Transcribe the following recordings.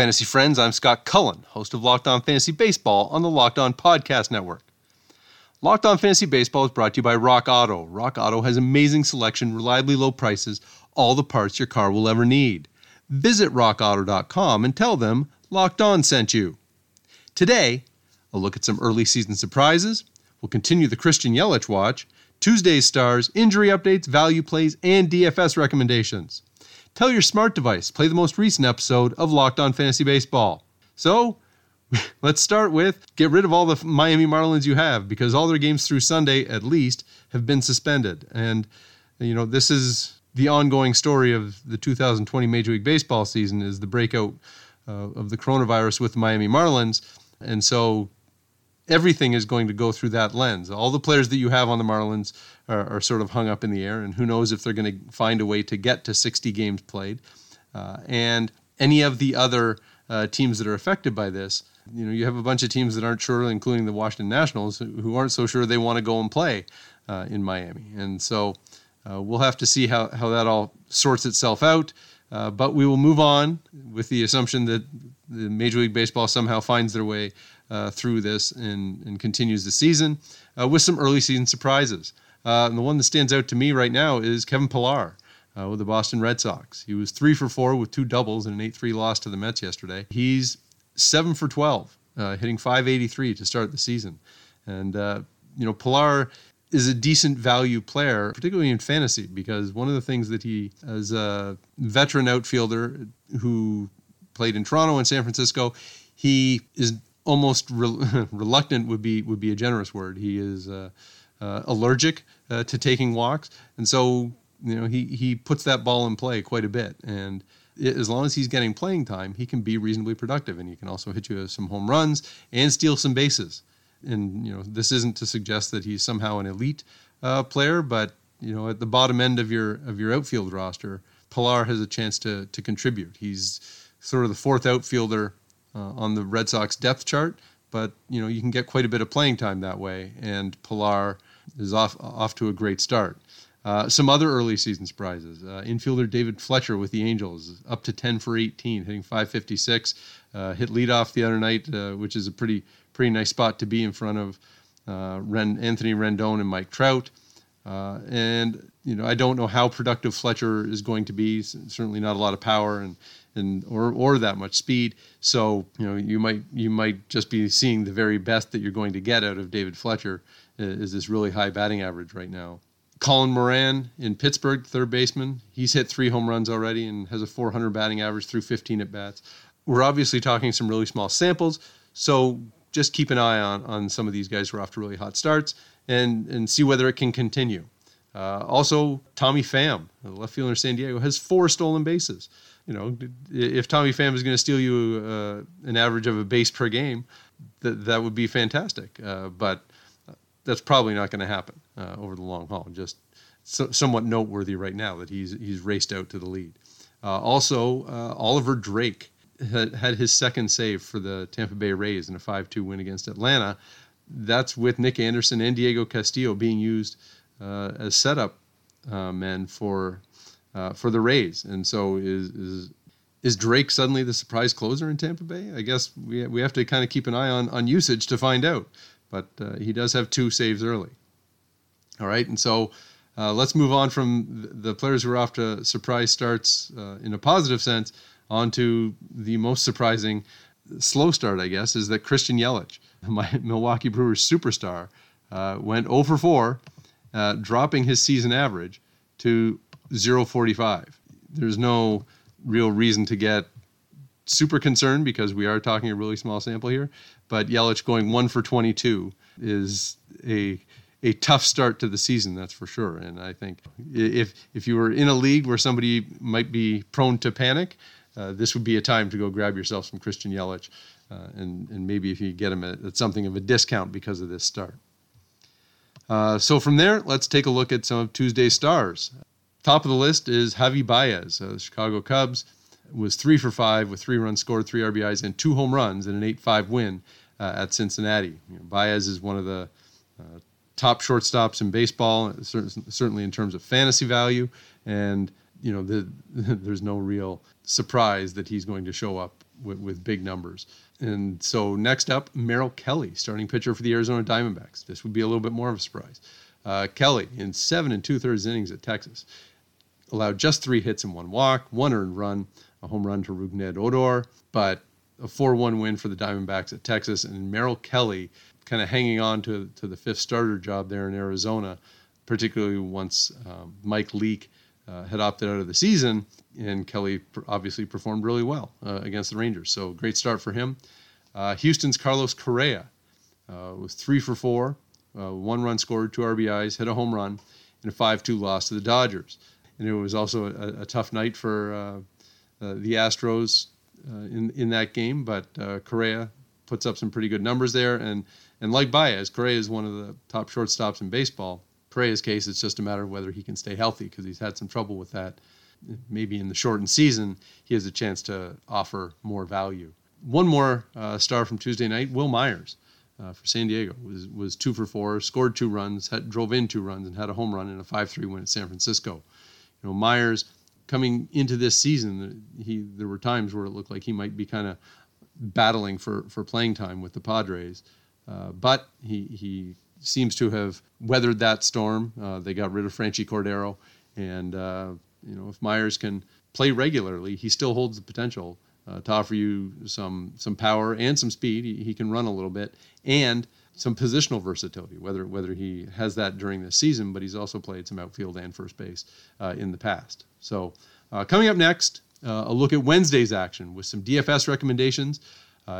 fantasy friends. I'm Scott Cullen, host of Locked On Fantasy Baseball on the Locked On Podcast Network. Locked On Fantasy Baseball is brought to you by Rock Auto. Rock Auto has amazing selection, reliably low prices, all the parts your car will ever need. Visit rockauto.com and tell them Locked On sent you. Today, a look at some early season surprises. We'll continue the Christian Yelich watch, Tuesday's stars, injury updates, value plays, and DFS recommendations. Tell your smart device, play the most recent episode of Locked On Fantasy Baseball. So, let's start with get rid of all the Miami Marlins you have because all their games through Sunday, at least, have been suspended. And, you know, this is the ongoing story of the 2020 Major League Baseball season is the breakout uh, of the coronavirus with the Miami Marlins. And so everything is going to go through that lens. All the players that you have on the Marlins are, are sort of hung up in the air, and who knows if they're going to find a way to get to 60 games played. Uh, and any of the other uh, teams that are affected by this, you know, you have a bunch of teams that aren't sure, including the Washington Nationals, who aren't so sure they want to go and play uh, in Miami. And so uh, we'll have to see how, how that all sorts itself out. Uh, but we will move on with the assumption that the Major League Baseball somehow finds their way uh, through this and, and continues the season uh, with some early season surprises. Uh, and the one that stands out to me right now is Kevin Pillar uh, with the Boston Red Sox. He was three for four with two doubles and an 8 3 loss to the Mets yesterday. He's seven for 12, uh, hitting 583 to start the season. And, you know, Pillar is a decent value player, particularly in fantasy, because one of the things that he, as a veteran outfielder who played in Toronto and San Francisco, he is almost re- reluctant would be would be a generous word. He is uh, uh, allergic uh, to taking walks, and so you know he he puts that ball in play quite a bit. And it, as long as he's getting playing time, he can be reasonably productive, and he can also hit you some home runs and steal some bases. And you know this isn't to suggest that he's somehow an elite uh, player, but you know at the bottom end of your of your outfield roster, Pillar has a chance to to contribute. He's sort of the fourth outfielder uh, on the Red Sox depth chart, but you know you can get quite a bit of playing time that way, and Pillar is off off to a great start. Uh, some other early season surprises: uh, infielder David Fletcher with the Angels, up to 10 for 18, hitting 556, uh, hit leadoff the other night, uh, which is a pretty pretty nice spot to be in front of uh, Ren, Anthony Rendon and Mike Trout. and you know I don't know how productive Fletcher is going to be. Certainly not a lot of power and and or or that much speed. So you know you might you might just be seeing the very best that you're going to get out of David Fletcher uh, is this really high batting average right now. Colin Moran in Pittsburgh, third baseman, he's hit three home runs already and has a 400 batting average through 15 at bats. We're obviously talking some really small samples, so just keep an eye on on some of these guys who are off to really hot starts and and see whether it can continue. Uh, also, Tommy Pham, the left fielder in San Diego, has four stolen bases you know, if Tommy Pham is going to steal you uh, an average of a base per game, that that would be fantastic. Uh, but that's probably not going to happen uh, over the long haul. Just so, somewhat noteworthy right now that he's he's raced out to the lead. Uh, also, uh, Oliver Drake had, had his second save for the Tampa Bay Rays in a 5-2 win against Atlanta. That's with Nick Anderson and Diego Castillo being used uh, as setup men for uh, for the Rays. And so is, is is Drake suddenly the surprise closer in Tampa Bay? I guess we we have to kind of keep an eye on on usage to find out. But uh, he does have two saves early. All right, and so. Uh, let's move on from the players who are off to surprise starts uh, in a positive sense on to the most surprising slow start, I guess, is that Christian Yelich, my Milwaukee Brewers superstar, uh, went 0 for 4, uh, dropping his season average to 045. There's no real reason to get super concerned because we are talking a really small sample here. But Yelich going one for 22 is a a tough start to the season, that's for sure. And I think if if you were in a league where somebody might be prone to panic, uh, this would be a time to go grab yourself some Christian Yelich, uh, and and maybe if you get him at, at, something of a discount because of this start. Uh, so from there, let's take a look at some of Tuesday's stars. Top of the list is Javi Baez, uh, Chicago Cubs, was three for five with three runs scored, three RBIs, and two home runs in an 8 5 win uh, at Cincinnati. You know, Baez is one of the uh, top shortstops in baseball, certainly in terms of fantasy value. And, you know, the, there's no real surprise that he's going to show up with, with big numbers. And so next up, Merrill Kelly, starting pitcher for the Arizona Diamondbacks. This would be a little bit more of a surprise. Uh, Kelly, in seven and two thirds innings at Texas, allowed just three hits and one walk, one earned run, a home run to Rougned Odor, but a 4 1 win for the Diamondbacks at Texas. And Merrill Kelly kind of hanging on to, to the fifth starter job there in Arizona, particularly once um, Mike Leake uh, had opted out of the season. And Kelly obviously performed really well uh, against the Rangers. So great start for him. Uh, Houston's Carlos Correa uh, was three for four, uh, one run scored, two RBIs, hit a home run, and a 5 2 loss to the Dodgers. And it was also a, a tough night for uh, the Astros in, in that game, but Correa puts up some pretty good numbers there. And, and like Baez, Correa is one of the top shortstops in baseball. Correa's case, it's just a matter of whether he can stay healthy because he's had some trouble with that. Maybe in the shortened season, he has a chance to offer more value. One more uh, star from Tuesday night, Wil Myers uh, for San Diego, was, was two for four, scored two runs, had, drove in two runs, and had a home run in a 5 3 win at San Francisco. You know, Myers coming into this season, he there were times where it looked like he might be kind of battling for, for playing time with the Padres. Uh, but he, he seems to have weathered that storm. Uh, they got rid of Franchy Cordero, and uh, you know if Myers can play regularly, he still holds the potential uh, to offer you some some power and some speed. He, he, can run a little bit and some positional versatility. Whether whether he has that during this season, but he's also played some outfield and first base uh, in the past. So uh, coming up next, uh, a look at Wednesday's action with some DFS recommendations.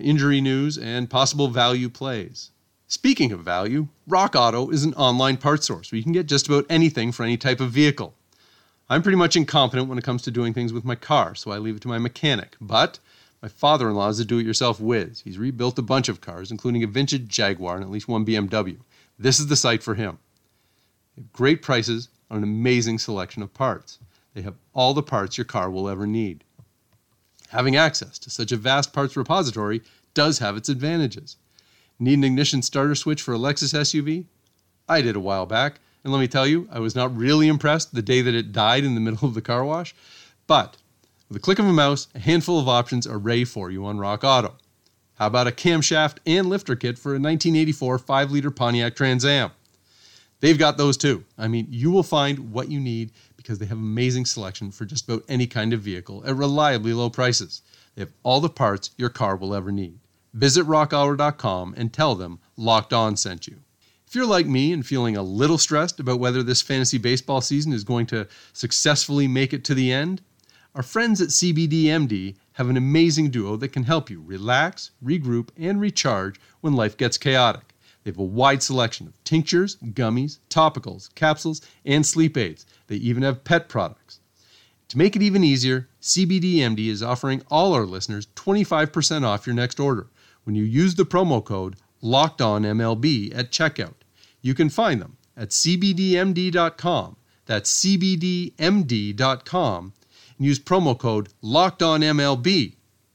injury news and possible value plays. Speaking of value, Rock Auto is an online parts source where you can get just about anything for any type of vehicle. I'm pretty much incompetent when it comes to doing things with my car, so I leave it to my mechanic. But my father in law is a do it yourself whiz. He's rebuilt a bunch of cars, including a vintage Jaguar and at least one BMW. This is the site for him. They have great prices on an amazing selection of parts. They have all the parts your car will ever need. Having access to such a vast parts repository does have its advantages. Need an ignition starter switch for a Lexus SUV? I did a while back, and let me tell you, I was not really impressed the day that it died in the middle of the car wash. But with a click of a mouse, a handful of options are ready for you on Rock Auto. How about a camshaft and lifter kit for a 1984 5 liter Pontiac Trans Am? They've got those too. I mean, you will find what you need because they have amazing selection for just about any kind of vehicle at reliably low prices. They have all the parts your car will ever need. Visit rockauto.com and tell them Locked On sent you. If you're like me and feeling a little stressed about whether this fantasy baseball season is going to successfully make it to the end, our friends at CBDMD have an amazing duo that can help you relax, regroup, and recharge when life gets chaotic. They have a wide selection of tinctures, gummies, topicals, capsules, and sleep aids. They even have pet products. To make it even easier, CBDMD is offering all our listeners 25% off your next order when you use the promo code LOCKEDONMLB at checkout. You can find them at cbdmd.com. That's cbdmd.com and use promo code LOCKEDONMLB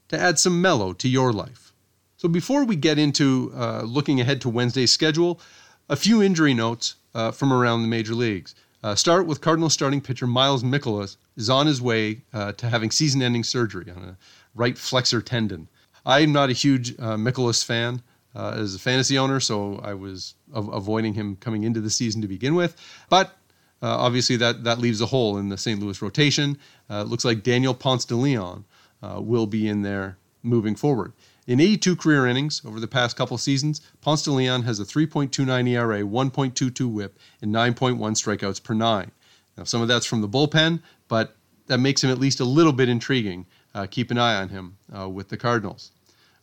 to add some mellow to your life. So before we get into uh, looking ahead to Wednesday's schedule, a few injury notes uh, from around the major leagues. Uh, start with Cardinal starting pitcher Miles Mikolas is on his way uh, to having season-ending surgery on a right flexor tendon. I'm not a huge uh, Mikolas fan uh, as a fantasy owner, so I was av- avoiding him coming into the season to begin with. But uh, obviously, that, that leaves a hole in the St. Louis rotation. Uh, it looks like Daniel Ponce de Leon uh, will be in there moving forward. In 82 career innings over the past couple seasons, Ponce de Leon has a 3.29 ERA, 1.22 whip, and 9.1 strikeouts per nine. Now, some of that's from the bullpen, but that makes him at least a little bit intriguing uh, keep an eye on him uh, with the Cardinals.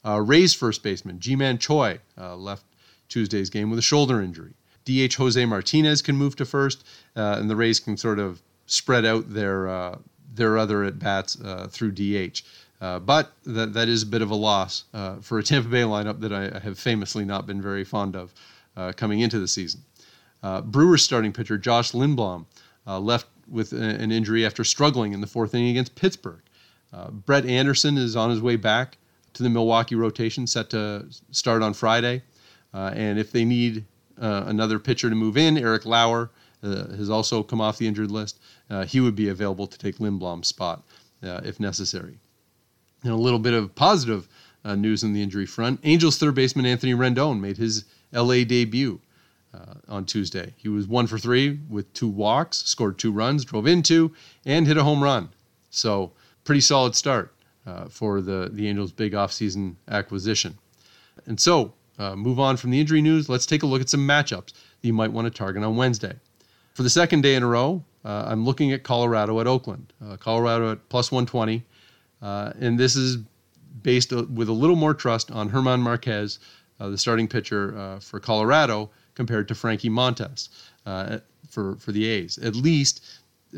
Uh, Rays first baseman Ji-Man Choi uh, left Tuesday's game with a shoulder injury. DH Jose Martinez can move to first, and the Rays can sort of spread out their their other at bats through DH. but that, that is a bit of a loss for a Tampa Bay lineup that I, I, have famously not been very fond of coming into the season. Brewers starting pitcher Josh Lindblom left with an injury after struggling in the fourth inning against Pittsburgh. Uh, Brett Anderson is on his way back to the Milwaukee rotation, set to start on Friday. Uh, and if they need uh, another pitcher to move in, Eric Lauer uh, has also come off the injured list. Uh, he would be available to take Lindblom's spot uh, if necessary. And a little bit of positive uh, news on the injury front. Angels third baseman Anthony Rendon made his LA debut uh, on Tuesday. He was one for three with two walks, scored two runs, drove in two, and hit a home run. So pretty solid start uh, for the the Angels' big offseason acquisition. And so uh, move on from the injury news. Let's take a look at some matchups that you might want to target on Wednesday. For the second day in a row, uh, I'm looking at Colorado at Oakland. Uh, Colorado at plus 120, uh, and this is based with a little more trust on German Marquez, the starting pitcher for Colorado compared to Frankie Montas uh, for for the A's, at least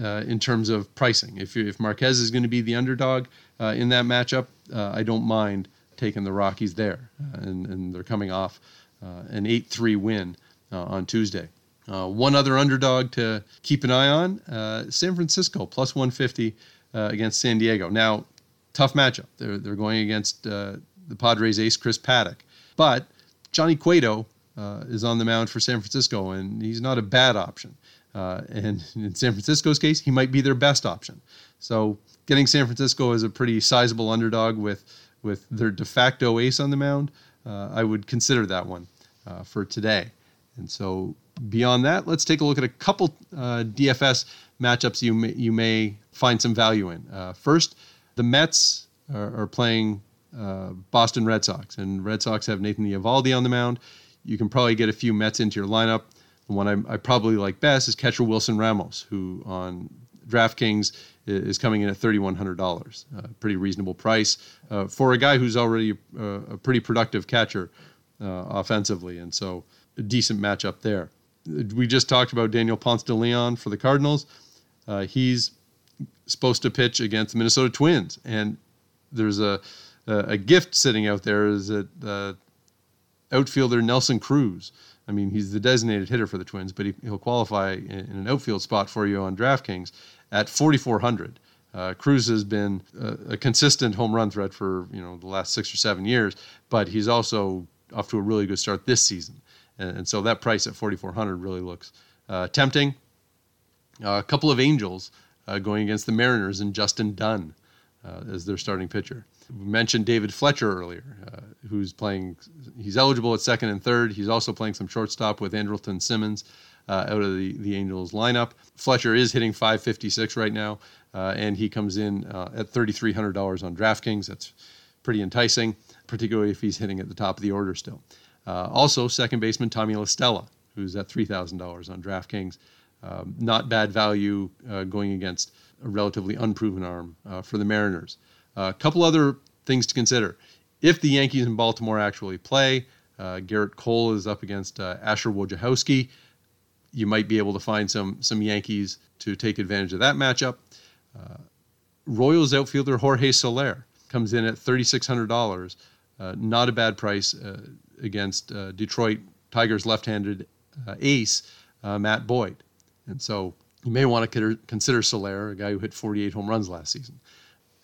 uh, in terms of pricing. If if Marquez is going to be the underdog uh, in that matchup, uh, I don't mind taking the Rockies there, uh, and and they're coming off uh, an eight three win on Tuesday. One other underdog to keep an eye on: San Francisco plus 150 against San Diego. Now, tough matchup. They're they're going against the Padres ace Chris Paddack. but Johnny Cueto uh, is on the mound for San Francisco, and he's not a bad option. Uh, and in San Francisco's case, he might be their best option. So getting San Francisco as a pretty sizable underdog with with their de facto ace on the mound, uh, I would consider that one uh, for today. And so beyond that, let's take a look at a couple uh, DFS matchups you may, you may find some value in. Uh, first, the Mets are, are playing Boston Red Sox, and Red Sox have Nathan Eovaldi on the mound you can probably get a few Mets into your lineup. The one I, I probably like best is catcher Wilson Ramos, who on DraftKings is coming in at $3,100. Uh, pretty reasonable price uh, for a guy who's already a, a pretty productive catcher uh, offensively. And so a decent matchup there. We just talked about Daniel Ponce de Leon for the Cardinals. Uh, he's supposed to pitch against the Minnesota Twins. And there's a, a, gift sitting out there is that uh, outfielder Nelson Cruz. I mean, he's the designated hitter for the Twins, but he, will qualify in, in, an outfield spot for you on DraftKings at 4,400. Uh, Cruz has been a, a, consistent home run threat for you know the last six or seven years, but he's also off to a really good start this season, and, and so that price at 4,400 really looks uh, tempting. Uh, a couple of Angels uh, going against the Mariners and Justin Dunn as their starting pitcher. We mentioned David Fletcher earlier, uh, who's playing. He's eligible at second and third. He's also playing some shortstop with Andrelton Simmons uh, out of the the Angels lineup. Fletcher is hitting 556 right now, uh, and he comes in at $3,300 on DraftKings. That's pretty enticing, particularly if he's hitting at the top of the order still. Uh, also, second baseman Tommy La Stella, who's at $3,000 on DraftKings. Um, not bad value uh, going against a relatively unproven arm for the Mariners. A couple other things to consider. If the Yankees in Baltimore actually play, uh, Gerrit Cole is up against uh, Asher Wojciechowski. You might be able to find some some Yankees to take advantage of that matchup. Uh, Royals outfielder Jorge Soler comes in at $3,600. Uh, not a bad price uh, against uh, Detroit Tigers left-handed ace Matt Boyd. And so you may want to consider Soler, a guy who hit 48 home runs last season.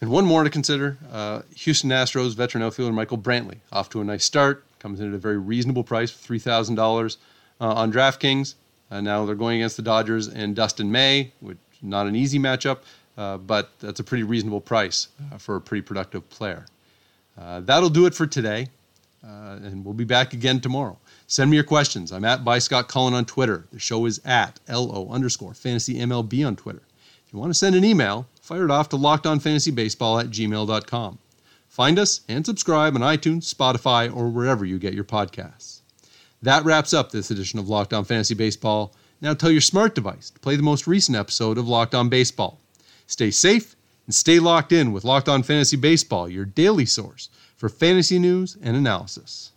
And one more to consider uh, Houston Astros veteran outfielder Michael Brantley, off to a nice start, comes in at a very reasonable price, $3,000 uh, on DraftKings. Uh, now they're going against the Dodgers and Dustin May, which not an easy matchup, uh, but that's a pretty reasonable price uh, for a pretty productive player. Uh, that'll do it for today, Uh, and we'll be back again tomorrow. Send me your questions. I'm at by Scott Cullen on Twitter. The show is at LO underscore fantasy MLB on Twitter. If you want to send an email, fire it off to lockedonfantasybaseball at gmail.com. Find us and subscribe on iTunes, Spotify, or wherever you get your podcasts. That wraps up this edition of Locked On Fantasy Baseball. Now tell your smart device to play the most recent episode of Locked On Baseball. Stay safe and stay locked in with Locked On Fantasy Baseball, your daily source for fantasy news and analysis.